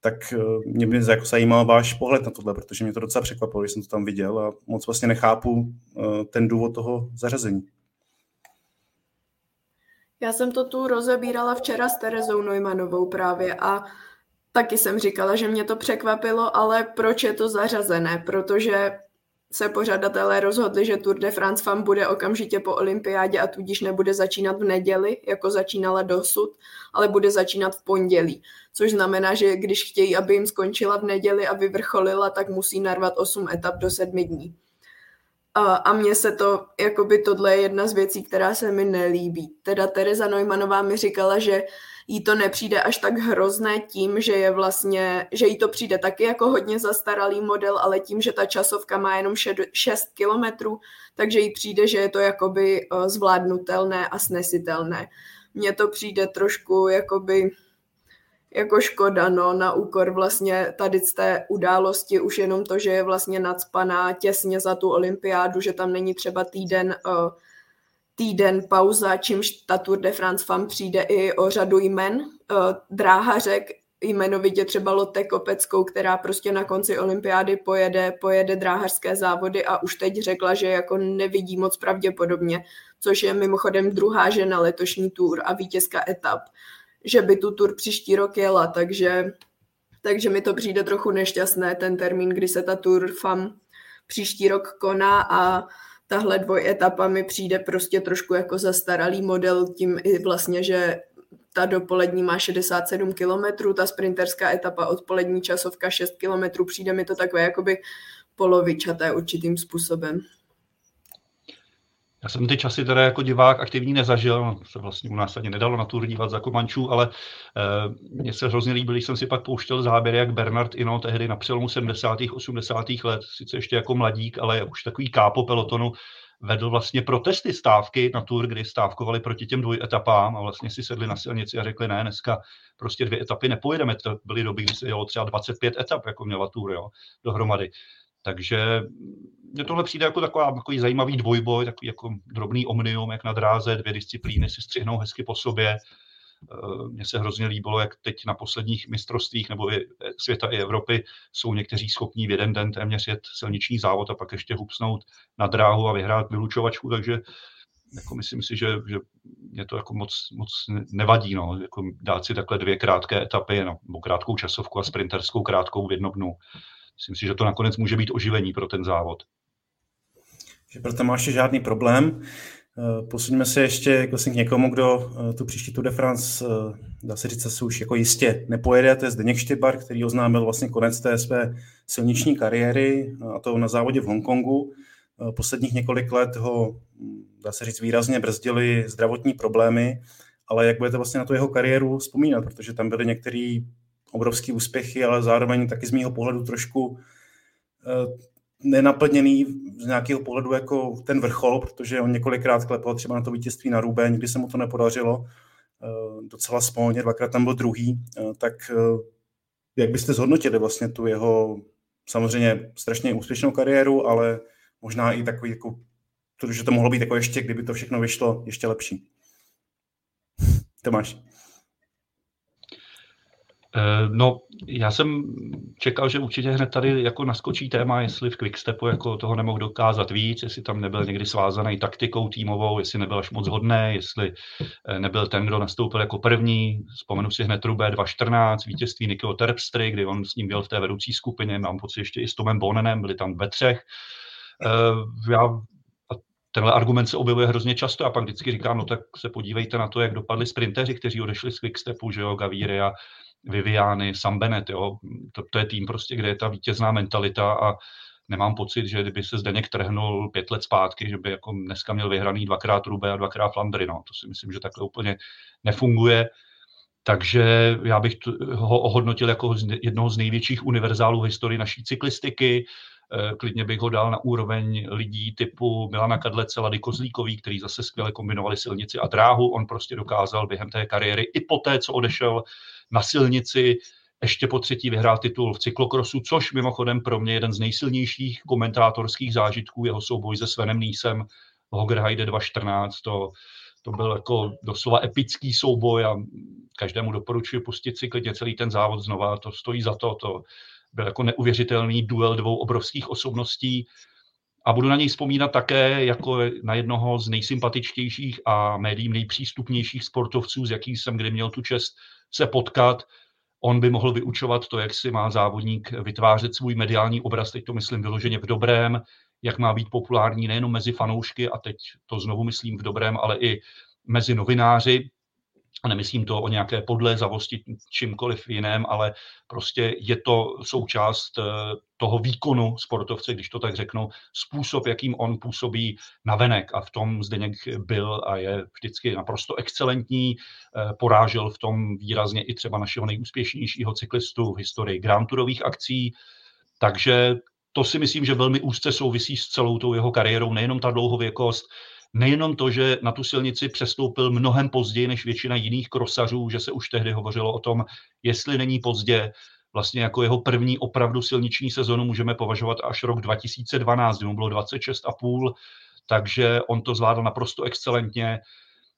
[SPEAKER 5] tak eh, mě by jako zajímal váš pohled na tohle, protože mě to docela překvapilo, když jsem to tam viděl a moc vlastně nechápu eh, ten důvod toho zařazení.
[SPEAKER 7] Já jsem to tu rozebírala včera s Terezou Neumannovou právě a taky jsem říkala, že mě to překvapilo, ale proč je to zařazené? Protože se pořadatelé rozhodli, že Tour de France FAM bude okamžitě po olympiádě a tudíž nebude začínat v neděli, jako začínala dosud, ale bude začínat v pondělí. Což znamená, že když chtějí, aby jim skončila v neděli a vyvrcholila, tak musí narvat 8 etap do 7 dní. A mně se to, jakoby tohle je jedna z věcí, která se mi nelíbí. Teda Tereza Neumannová mi říkala, že jí to nepřijde až tak hrozné tím, že je vlastně, že jí to přijde taky jako hodně zastaralý model, ale tím, že ta časovka má jenom 6 kilometrů, takže jí přijde, že je to jakoby eh, zvládnutelné a snesitelné. Mně to přijde trošku jakoby jako škoda, no, na úkor vlastně tady z té události, už jenom to, že je vlastně nadspaná těsně za tu olympiádu, že tam není třeba týden uh, týden pauza, čímž ta Tour de France FAM přijde i o řadu jmen. Eh, dráhařek, jmenovitě třeba Lotte Kopeckou, která prostě na konci olympiády pojede, pojede dráhařské závody a už teď řekla, že jako nevidí moc pravděpodobně, což je mimochodem druhá žena letošní tour a vítězka etap, že by tu tour příští rok jela, takže, takže mi to přijde trochu nešťastné, ten termín, kdy se ta tour FAM příští rok koná a tahle dvojetapa mi přijde prostě trošku jako zastaralý model tím i vlastně, že ta dopolední má 67 km, ta sprinterská etapa odpolední časovka 6 km, přijde mi to takové jakoby polovičaté určitým způsobem.
[SPEAKER 6] Já jsem ty časy teda jako divák aktivní nezažil, no, se vlastně u nás ani nedalo na tur dívat za Komančů, ale eh, mně se hrozně líbilo, když jsem si pak pouštěl záběry, jak Bernard Ino tehdy na přelomu 70. 80. let, sice ještě jako mladík, ale už takový kápo pelotonu, vedl vlastně protesty stávky na tur, kdy stávkovali proti těm etapám a vlastně si sedli na silnici a řekli, ne, dneska prostě dvě etapy nepojedeme. To byly doby, kdy se jelo třeba 25 etap, jako měla tur, jo, dohromady. Takže mně tohle přijde jako taková, takový zajímavý dvojboj, takový jako drobný omnium, jak na dráze, dvě disciplíny si střihnou hezky po sobě. Eh, mně se hrozně líbilo, jak teď na posledních mistrovstvích nebo i světa i Evropy jsou někteří schopní v jeden den téměř jet silniční závod a pak ještě hupsnout na dráhu a vyhrát vylučovačku, takže jako myslím si, že, že mě to jako moc, moc nevadí, no, jako dát si takhle dvě krátké etapy, no, nebo krátkou časovku a sprinterskou krátkou v jednom dnu. Myslím si, že to nakonec může být oživení pro ten závod.
[SPEAKER 5] Že proto máš žádný problém. Eh, posuňme se ještě vlastně k někomu, kdo eh, tu příští Tour de France, eh, dá se říct, se už jako jistě nepojede, to je Zdeněk Štybar, který oznámil vlastně konec té své silniční kariéry, a to na závodě v Hongkongu. Posledních několik let ho, hm, dá se říct, výrazně brzdili zdravotní problémy, ale jak budete vlastně na tu jeho kariéru vzpomínat, protože tam byly některé obrovské úspěchy, ale zároveň taky z mého pohledu trošku nenaplněný z nějakého pohledu jako ten vrchol, protože on několikrát klepal třeba na to vítězství na Rubé, nikdy se mu to nepodařilo, eh, docela smolně, dvakrát tam byl druhý, eh, tak eh, jak byste zhodnotili vlastně tu jeho samozřejmě strašně úspěšnou kariéru, ale možná i takový, jako, že to mohlo být jako ještě, kdyby to všechno vyšlo, ještě lepší. Tomáš.
[SPEAKER 6] Eh, no, já jsem čekal, že určitě hned tady jako naskočí téma, jestli v Quickstepu jako toho nemohl dokázat víc, jestli tam nebyl někdy svázaný taktikou týmovou, jestli nebyl až moc hodný, jestli eh, nebyl ten, kdo nastoupil jako první. Vzpomenu si hned Rubé 2.14, vítězství Nikio Terpstry, kdy on s ním byl v té vedoucí skupině, mám pocit ještě i s Tomem Bonenem, byli tam ve třech. Eh, já tenhle argument se objevuje hrozně často a pak vždycky říkám, no tak se podívejte na to, jak dopadli sprinteři, kteří odešli z Quickstepu, že jo, Gavíry a Viviany, Sam Bennett, jo. To, to, je tým prostě, kde je ta vítězná mentalita a nemám pocit, že kdyby se Zdeněk trhnul pět let zpátky, že by jako dneska měl vyhraný dvakrát Rubé a dvakrát Flandry, no. To si myslím, že takhle úplně nefunguje. Takže já bych ho ohodnotil jako jednoho z největších univerzálů v historii naší cyklistiky. Eh, klidně bych ho dal na úroveň lidí typu Milana Kadlece, Lady Kozlíkový, který zase skvěle kombinovali silnici a dráhu. On prostě dokázal během té kariéry i po té, co odešel na silnici, ještě po třetí vyhrál titul v cyklokrosu, což mimochodem pro mě jeden z nejsilnějších komentátorských zážitků, jeho souboj se Svenem Nísem v Hogerheide 214, to, to byl jako doslova epický souboj a každému doporučuji pustit si klidně celý ten závod znova, to stojí za to, to byl jako neuvěřitelný duel dvou obrovských osobností a budu na něj vzpomínat také jako na jednoho z nejsympatičtějších a médiím nejpřístupnějších sportovců, s jakým jsem kdy měl tu čest se potkat. On by mohl vyučovat to, jak si má závodník vytvářet svůj mediální obraz, teď to myslím vyloženě v dobrém, jak má být populární nejenom mezi fanoušky, a teď to znovu myslím v dobrém, ale i mezi novináři, a nemyslím to o nějaké podlézavosti čímkoliv jiném, ale prostě je to součást eh, toho výkonu sportovce, když to tak řeknu, způsob, jakým on působí na venek a v tom Zdeněk byl a je vždycky naprosto excelentní, eh, porážel v tom výrazně i třeba našeho nejúspěšnějšího cyklistu v historii Grand Tourových akcí, takže to si myslím, že velmi úzce souvisí s celou tou jeho kariérou, nejenom ta dlouhověkost, Nejenom to, že na tu silnici přestoupil mnohem později než většina jiných krosařů, že se už tehdy hovořilo o tom, jestli není pozdě, vlastně jako jeho první opravdu silniční sezonu můžeme považovat až rok 2012, kdy mu bylo 26,5, takže on to zvládl naprosto excelentně.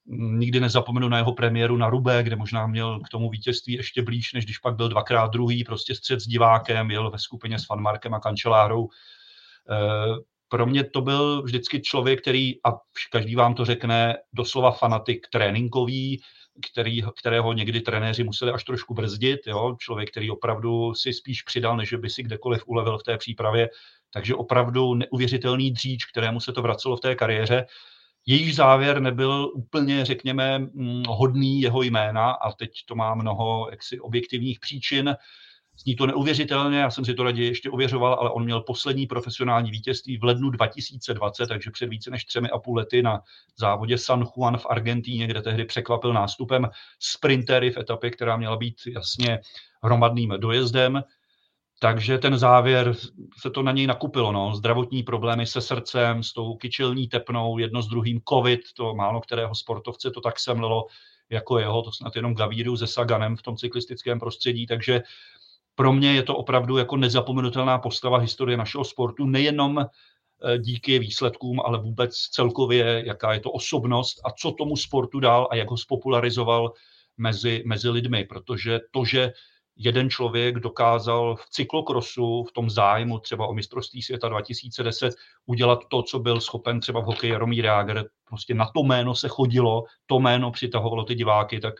[SPEAKER 6] Nikdy nezapomenu na jeho premiéru na Rubé, kde možná měl k tomu vítězství ještě blíž, než když pak byl dvakrát druhý, prostě střed s divákem, jel ve skupině s Fanmarkem a Kančelárou eh, pro mě to byl vždycky člověk, který, a každý vám to řekne, doslova fanatik tréninkový, který, kterého někdy trenéři museli až trošku brzdit, jo? člověk, který opravdu si spíš přidal, než by si kdekoliv ulevil v té přípravě, takže opravdu neuvěřitelný dříč, kterému se to vracelo v té kariéře. Jejíž závěr nebyl úplně, řekněme, mm, hodný jeho jména a teď to má mnoho jaksi objektivních příčin. Zní to neuvěřitelně, já jsem si to raději ještě ověřoval, ale on měl poslední profesionální vítězství v lednu 2020, takže před více než třemi a půl lety na závodě San Juan v Argentíně, kde tehdy překvapil nástupem sprintery v etapě, která měla být jasně hromadným dojezdem. Takže ten závěr se to na něj nakupilo. No. Zdravotní problémy se srdcem, s tou kyčelní tepnou, jedno s druhým covid, to málo kterého sportovce to tak semlilo jako jeho, to snad jenom Gavíru se Saganem v tom cyklistickém prostředí, takže pro mě je to opravdu jako nezapomenutelná postava historie našeho sportu, nejenom eh, díky výsledkům, ale vůbec celkově, jaká je to osobnost a co tomu sportu dal a jak ho spopularizoval mezi, mezi lidmi, protože to, že jeden člověk dokázal v cyklokrosu, v tom zájmu třeba o mistrovství světa 2010 udělat to, co byl schopen třeba v hokeji Jaromír Jágr, prostě na to jméno se chodilo, to jméno přitahovalo ty diváky, tak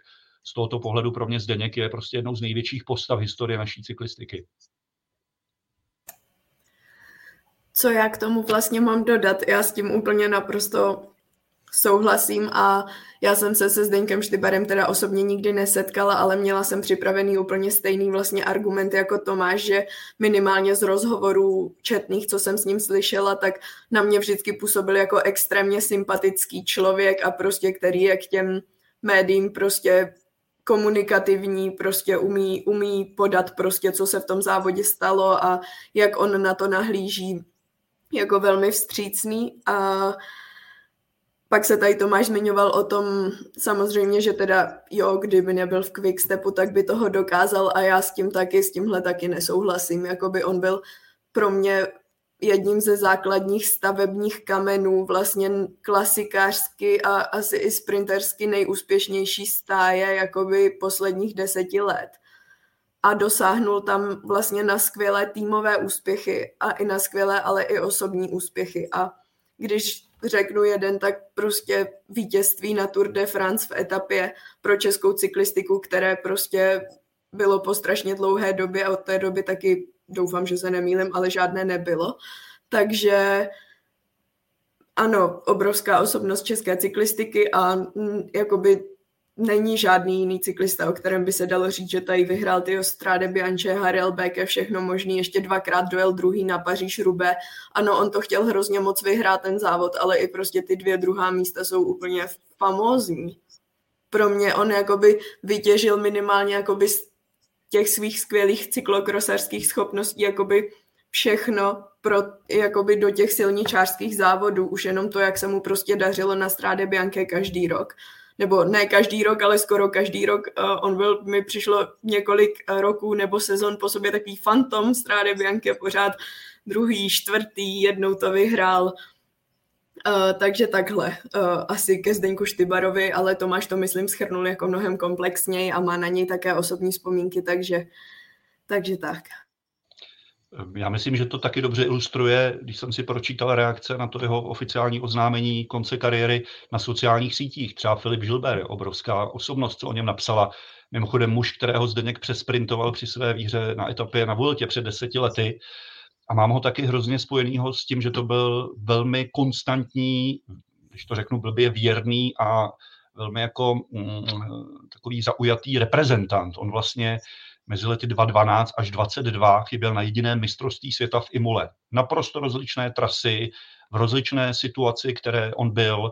[SPEAKER 6] z tohoto pohledu pro mě Zdeněk je prostě jednou z největších postav historie naší cyklistiky.
[SPEAKER 7] Co já k tomu vlastně mám dodat? Já s tím úplně naprosto souhlasím a já jsem se se Zdeňkem Štybarem teda osobně nikdy nesetkala, ale měla jsem připravený úplně stejný vlastně argument jako Tomáš, že minimálně z rozhovorů četných, co jsem s ním slyšela, tak na mě vždycky působil jako extrémně sympatický člověk a prostě který je k těm médiím prostě komunikativní, prostě umí, umí podat prostě, co se v tom závodě stalo a jak on na to nahlíží jako velmi vstřícný a pak se tady Tomáš zmiňoval o tom samozřejmě, že teda jo, kdyby nebyl v Quickstepu, tak by toho dokázal a já s tím taky, s tímhle taky nesouhlasím. Jakoby on byl pro mě jedním ze základních stavebních kamenů, vlastně klasikářsky a asi i sprintersky nejúspěšnější stáje jakoby posledních deseti let. a dosáhnul tam vlastně na skvělé týmové úspěchy a i na skvělé, ale i osobní úspěchy. A když řeknu jeden, tak prostě vítězství na Tour de France v etapě pro českou cyklistiku, které prostě bylo po strašně dlouhé době a od té doby taky doufám, že se nemýlim, ale žádné nebylo. Takže ano, obrovská osobnost české cyklistiky a mm, jakoby není žádný jiný cyklista, o kterém by se dalo říct, že tady vyhrál ty Strade Bianche, Harel Beke, všechno možný, ještě dvakrát dojel druhý na Paříž Rube. Ano, on to chtěl hrozně moc vyhrát ten závod, ale i prostě ty dvě druhá místa jsou úplně famózní. Pro mě on jakoby vytěžil minimálně jakoby z těch svých skvělých cyklokrosařských schopností jakoby všechno pro, jakoby do těch silničářských závodů, už jenom to, jak se mu prostě dařilo na Stráde Bianche každý rok nebo ne každý rok, ale skoro každý rok. Uh, on byl, mi přišlo několik uh, roků nebo sezon po sobě takový fantom Stráde Bianche, pořád druhý, čtvrtý, jednou to vyhrál. Uh, takže takhle, uh, asi ke Zdeňku Štybarovi, ale Tomáš to myslím schrnul jako mnohem komplexněji a má na něj také osobní vzpomínky, takže, takže tak.
[SPEAKER 6] Já myslím, že to taky dobře ilustruje, když jsem si pročítal reakce na to jeho oficiální oznámení konce kariéry na sociálních sítích. Třeba Filip Žilber, obrovská osobnost, co o něm napsala. Mimochodem muž, kterého Zdeněk přesprintoval při své výhře na etapě na Vueltě před deseti lety. A mám ho taky hrozně spojenýho s tím, že to byl velmi konstantní, když to řeknu blbě, věrný a velmi jako mm, takový zaujatý reprezentant. On vlastně mezi lety 2012 až 2022 chyběl na jediné mistrovství světa v Imule. Naprosto rozličné trasy, v rozličné situaci, které on byl,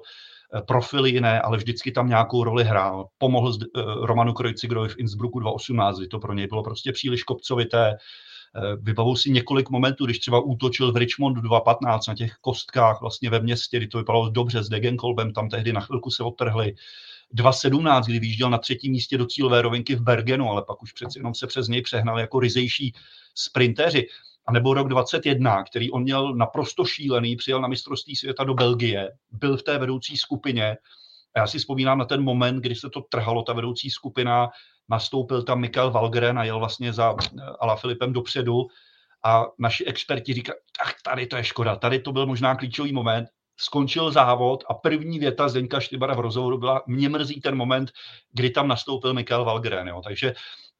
[SPEAKER 6] eh, profily jiné, ale vždycky tam nějakou roli hrál. Pomohl eh, Romanu Krojcigrovi v Innsbrucku 2018, kdy to pro něj bylo prostě příliš kopcovité. Eh, vybavu si několik momentů, když třeba útočil v Richmondu 2015 na těch kostkách vlastně ve městě, kdy to vypadalo dobře s Degenkolbem, tam tehdy na chvilku se odtrhli. 2017, kdy vyjížděl na třetím místě do cílové rovinky v Bergenu, ale pak už přeci jenom se přes něj přehnal jako ryzejší sprinteři. A nebo rok 21, který on měl naprosto šílený, přijel na mistrovství světa do Belgie, byl v té vedoucí skupině. A já si vzpomínám na ten moment, kdy se to trhalo, ta vedoucí skupina, nastoupil tam Mikael Valgren a jel vlastně za eh, Ala Filipem dopředu a naši experti říkají, tak tady to je škoda, tady to byl možná klíčový moment skončil závod a první věta Zdeňka Štybara v rozhovoru byla, mě mrzí ten moment, kdy tam nastoupil Mikael Valgren. Jo. Takže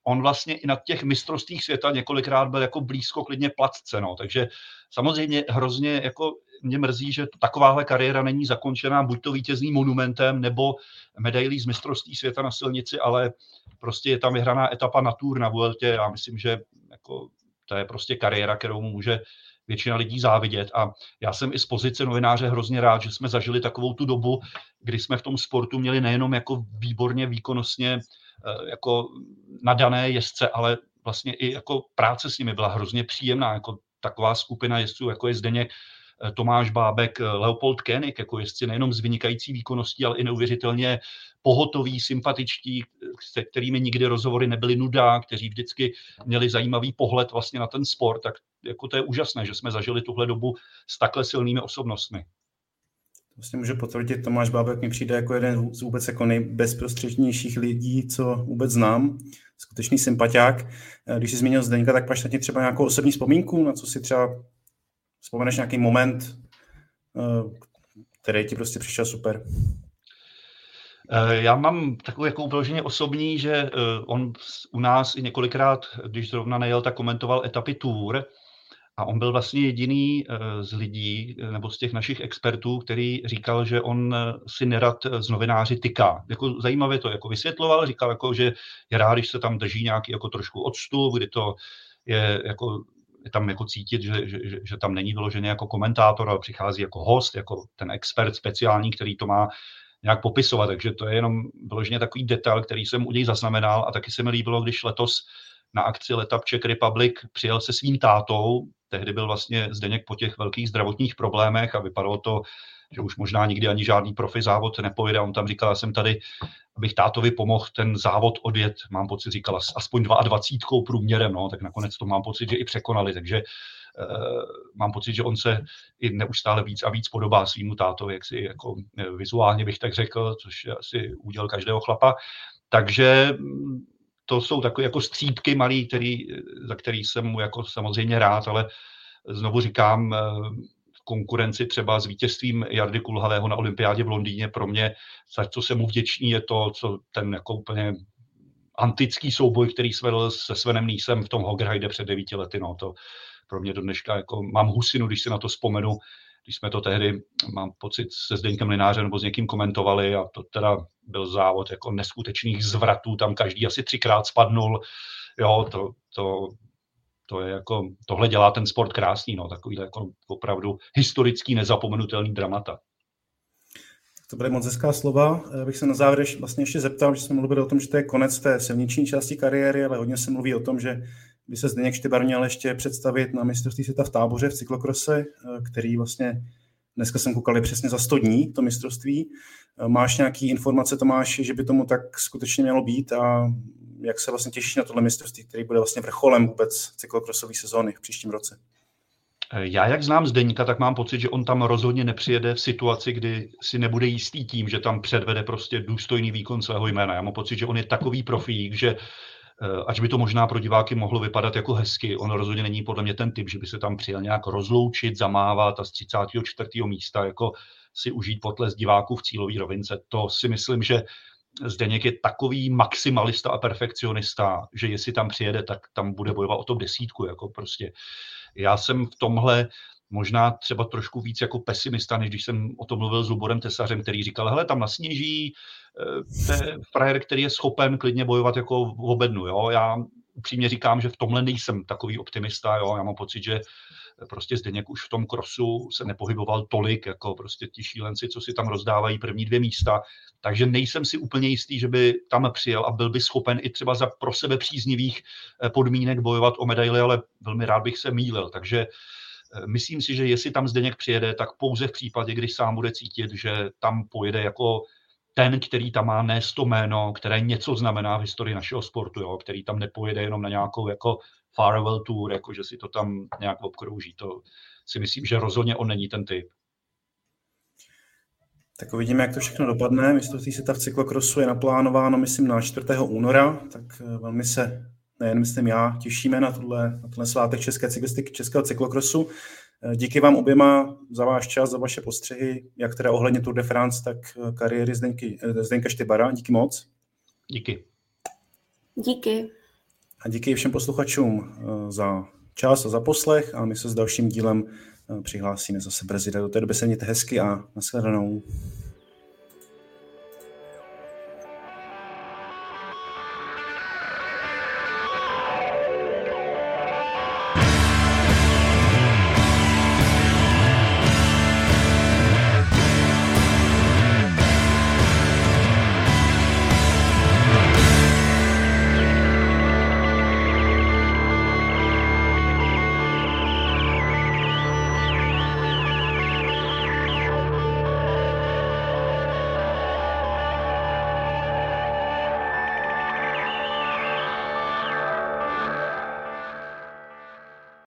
[SPEAKER 6] on vlastně i na těch mistrovstvích světa několikrát byl jako blízko klidně platce. No. Takže samozřejmě hrozně jako mě mrzí, že takováhle kariéra není zakončená buď to vítězným monumentem nebo medailí z mistrovství světa na silnici, ale prostě je tam vyhraná etapa na Tour na Vueltě. Já myslím, že jako to je prostě kariéra, kterou mu může většina lidí závidět. A já jsem i z pozice novináře hrozně rád, že jsme zažili takovou tu dobu, kdy jsme v tom sportu měli nejenom jako výborně výkonnostně eh, jako nadané jezdce, ale vlastně i jako práce s nimi byla hrozně příjemná, jako taková skupina jezdců, jako je Zdeněk, Eh, Tomáš Bábek, eh, Leopold Koenig, jako jezdci nejenom s vynikající výkonností, ale i neuvěřitelně pohotoví, sympatičtí, se kterými nikdy rozhovory nebyly nuda, kteří vždycky měli zajímavý pohled vlastně na ten sport, tak jako to je úžasné, že jsme zažili tuhle dobu s takhle silnými osobnostmi.
[SPEAKER 5] Vlastně můžu potvrdit, Tomáš Bábek mi přijde jako jeden z vůbec jako nejbezprostřednějších lidí, co vůbec znám. Skutečný sympatiák. Eh, když jsi zmínil Zdeňka, tak máš na třeba nějakou osobní vzpomínku, na co si třeba Vzpomeneš nějaký moment, eh, který ti prostě přišel super?
[SPEAKER 6] Eh, já mám takovou jako vyloženě osobní, že on u nás i několikrát, když zrovna nejel, tak komentoval etapy Tour a on byl vlastně jediný z lidí nebo z těch našich expertů, který říkal, že on si nerad z novináři tyká. Jako zajímavě to jako vysvětloval, říkal, jako, že je rád, když se tam drží nějaký jako trošku odstup, kdy to je jako je tam jako cítit, že, že, že tam není vyloženě jako komentátor, ale přichází jako host, jako ten expert speciální, který to má nějak popisovat. Takže to je jenom vyloženě takový detail, který jsem u něj zaznamenal a taky se mi líbilo, když letos na akci Letap Czech Republic přijel se svým tátou. Tehdy byl vlastně Zdeněk po těch velkých zdravotních problémech a vypadalo to, že už možná nikdy ani žádný profi závod nepojede. On tam říkal, já jsem tady, abych tátovi pomohl ten závod odjet, mám pocit, říkala aspoň 22 průměrem, no, tak nakonec to mám pocit, že i překonali, takže uh, mám pocit, že on se i neustále víc a víc podobá svýmu tátovi, jak si jako vizuálně bych tak řekl, což je asi úděl každého chlapa. Takže mm, to jsou takové jako střípky malý, který, za který jsem mu jako samozřejmě rád, ale znovu říkám, eh, v konkurenci třeba s vítězstvím Jardy Kulhavého na olympiádě v Londýně pro mě, za co jsem mu vděčný, je to, co ten jako úplně antický souboj, který svedl se Svenem Nísem v tom Hograjde před devíti lety. No, to pro mě do dneška, jako mám husinu, když si na to vzpomenu, když jsme to tehdy, mám pocit, se Zdeňkem Linářem nebo s někým komentovali a to teda byl závod jako neskutečných zvratů, tam každý asi třikrát spadnul, jo, to, to, to je jako, tohle dělá ten sport krásný, no, takový jako opravdu historický nezapomenutelný dramata.
[SPEAKER 5] To byly moc hezká slova. Já bych se na závěr vlastně ještě zeptal, že jsme mluvili o tom, že to je konec té silniční části kariéry, ale hodně se mluví o tom, že by se Zdeněk Štybar měl ještě představit na mistrovství světa v táboře v cyklokrose, který vlastně dneska jsem koukal přesně za 100 dní, to mistrovství. Máš nějaký informace, Tomáš, že by tomu tak skutečně mělo být a jak se vlastně těšíš na tohle mistrovství, který bude vlastně vrcholem vůbec cyklokrosové sezóny v příštím roce?
[SPEAKER 6] Já, jak znám Zdeňka, tak mám pocit, že on tam rozhodně nepřijede v situaci, kdy si nebude jistý tím, že tam předvede prostě důstojný výkon svého jména. Já mám pocit, že on je takový profík, že eh, ať by to možná pro diváky mohlo vypadat jako hezky, on rozhodně není podle mě ten typ, že by se tam přijel nějak rozloučit, zamávat a z 34. místa jako si užít potles diváků v cílové rovince. To si myslím, že Zdeněk je takový maximalista a perfekcionista, že jestli tam přijede, tak tam bude bojovat o to desítku. Jako prostě. Já jsem v tomhle možná třeba trošku víc jako pesimista, než když jsem o tom mluvil s Luborem Tesařem, který říkal, hele, tam nasněží, eh, to je frajer, který je schopen klidně bojovat jako v obednu. Jo? Já upřímně říkám, že v tomhle nejsem takový optimista. Jo? Já mám pocit, že prostě Zdeněk už v tom krosu se nepohyboval tolik, jako prostě ti šílenci, co si tam rozdávají první dvě místa. Takže nejsem si úplně jistý, že by tam přijel a byl by schopen i třeba za pro sebe příznivých eh, podmínek bojovat o medaily, ale velmi rád bych se mýlil. Takže myslím si, že jestli tam Zdeněk přijede, tak pouze v případě, když sám bude cítit, že tam pojede jako ten, který tam má nést to jméno, které něco znamená v historii našeho sportu, jo, který tam nepojede jenom na nějakou jako farewell tour, jako že si to tam nějak obkrouží. To si myslím, že rozhodně on není ten typ.
[SPEAKER 5] Tak uvidíme, jak to všechno dopadne. Mistrovství světa v cyklokrosu je naplánováno, myslím, na 4. února, tak eh, velmi se, nejen myslím já, těšíme na tuhle, na tuhle svátek české cyklistiky, českého cyklokrosu. Eh, díky vám oběma za váš čas, za vaše postřehy, jak teda ohledně Tour de France, tak eh, kariéry Zdenky, Zdenka Štybara. Díky moc.
[SPEAKER 6] Díky.
[SPEAKER 7] Díky.
[SPEAKER 5] A díky všem posluchačům za čas a za poslech a my se s dalším dílem přihlásíme zase brzy. Do té doby se mějte hezky a nashledanou.